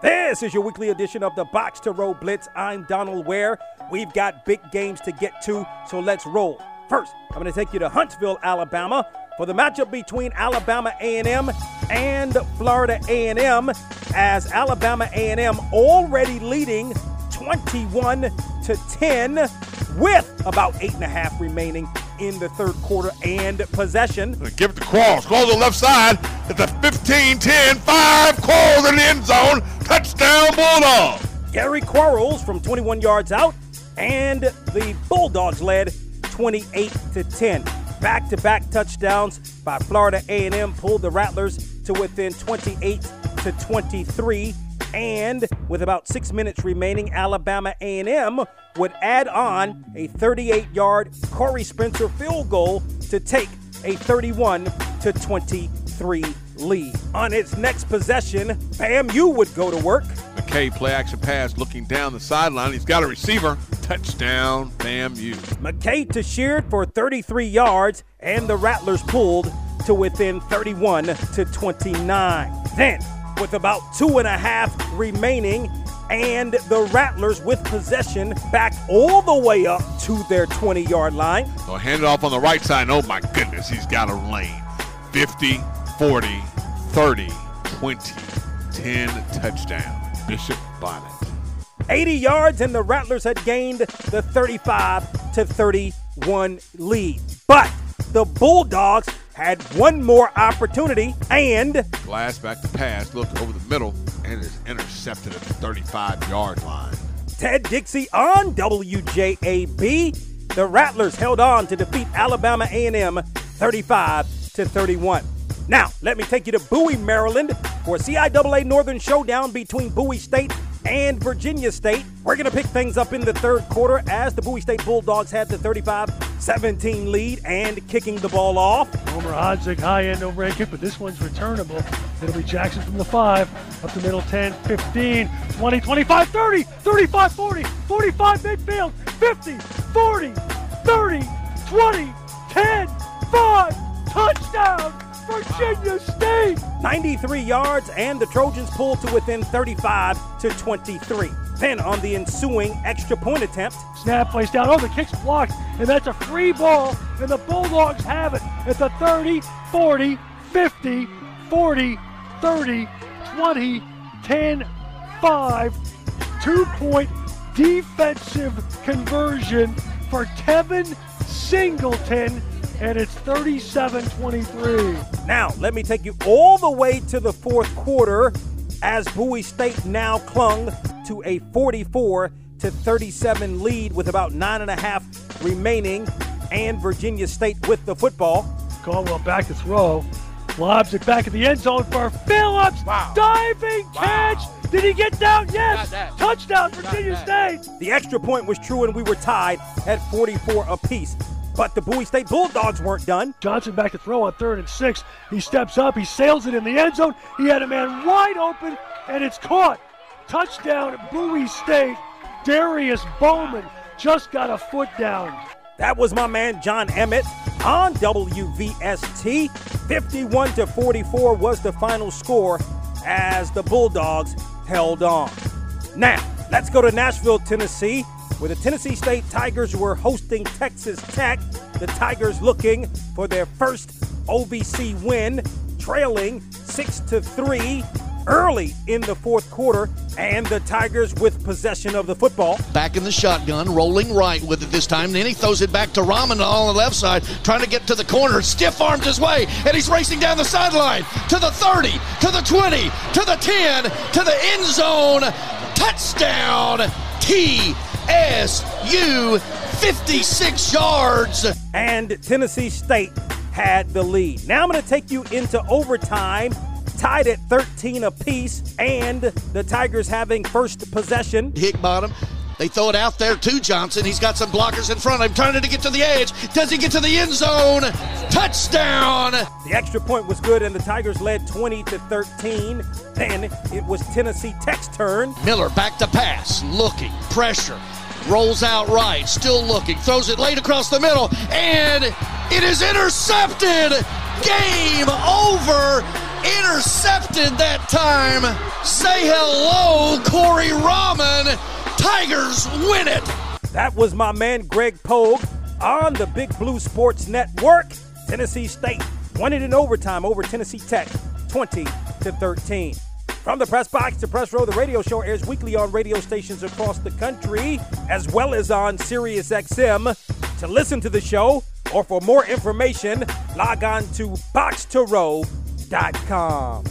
This is your weekly edition of the Box to Row Blitz. I'm Donal Ware. We've got big games to get to, so let's roll. First, I'm going to take you to Huntsville, Alabama for the matchup between Alabama A&M and Florida A&M as Alabama A&M already leading 21 to 10 with about eight and a half remaining in the third quarter and possession. Give it to. Quarles on the left side. It's a 15 10 5. Quarles in the end zone. Touchdown, Bulldog. Gary Quarles from 21 yards out, and the Bulldogs led 28 to 10. Back-to-back touchdowns by Florida A&M pulled the Rattlers to within 28 to 23 and with about six minutes remaining, Alabama A&M would add on a 38-yard Corey Spencer field goal to take a 31 to 23 lead. On its next possession, FAMU would go to work. McKay play action pass looking down the sideline. He's got a receiver. Touchdown, FAMU. McKay to Sheard for 33 yards, and the Rattlers pulled to within 31 to 29. Then with about two and a half remaining, and the Rattlers with possession back all the way up to their 20 yard line. So hand it off on the right side. Oh my goodness, he's got a lane. 50, 40, 30, 20, 10 touchdown. Bishop Bonnet. 80 yards, and the Rattlers had gained the 35 to 31 lead. But the Bulldogs had one more opportunity and Glass back to pass, look over the middle, and is intercepted at the 35 yard line. Ted Dixie on WJAB. The Rattlers held on to defeat Alabama A&M 35 to 31. Now, let me take you to Bowie, Maryland for a CIAA Northern Showdown between Bowie State and Virginia State. We're going to pick things up in the third quarter as the Bowie State Bulldogs had the 35 17 lead and kicking the ball off. Homer Hodzik, high end overhead kick, but this one's returnable. It'll be Jackson from the 5, up the middle 10, 15, 20, 25, 30, 35, 40, 45 midfield, 50, 40, 30, 20, 10, 5, touchdown! Virginia State! 93 yards, and the Trojans pull to within 35 to 23. Then on the ensuing extra point attempt, snap plays down. Oh, the kick's blocked, and that's a free ball, and the Bulldogs have it at the 30, 40, 50, 40, 30, 20, 10, 5. Two point defensive conversion for Kevin Singleton and it's 37 23. Now, let me take you all the way to the fourth quarter as Bowie State now clung to a 44 to 37 lead with about nine and a half remaining, and Virginia State with the football. Caldwell back to throw. Lobs it back at the end zone for Phillips. Wow. Diving wow. catch. Did he get down? Yes. Touchdown, Virginia State. The extra point was true, and we were tied at 44 apiece. But the Bowie State Bulldogs weren't done. Johnson back to throw on third and six. He steps up, he sails it in the end zone. He had a man wide open, and it's caught. Touchdown, Bowie State. Darius Bowman just got a foot down. That was my man John Emmett on WVST. 51 to 44 was the final score as the Bulldogs held on. Now, let's go to Nashville, Tennessee where the Tennessee State Tigers were hosting Texas Tech. The Tigers looking for their first OVC win, trailing 6 to 3 early in the fourth quarter, and the Tigers with possession of the football. Back in the shotgun, rolling right with it this time. Then he throws it back to Rahman on the left side, trying to get to the corner. Stiff arms his way, and he's racing down the sideline to the 30, to the 20, to the 10, to the end zone. Touchdown, T. SU 56 yards. And Tennessee State had the lead. Now I'm going to take you into overtime, tied at 13 apiece, and the Tigers having first possession. Hick bottom. They throw it out there to Johnson. He's got some blockers in front of him, trying to get to the edge. Does he get to the end zone? Touchdown! The extra point was good, and the Tigers led 20 to 13. Then it was Tennessee Tech's turn. Miller back to pass, looking, pressure rolls out right, still looking, throws it late across the middle, and it is intercepted. Game over. Intercepted that time. Say hello Corey Rahman. Tigers win it. That was my man Greg Pogue on the Big Blue Sports Network. Tennessee State won it in overtime over Tennessee Tech, 20 to 13. From the press box to press row, the radio show airs weekly on radio stations across the country, as well as on Sirius XM. To listen to the show or for more information, log on to boxtorow.com.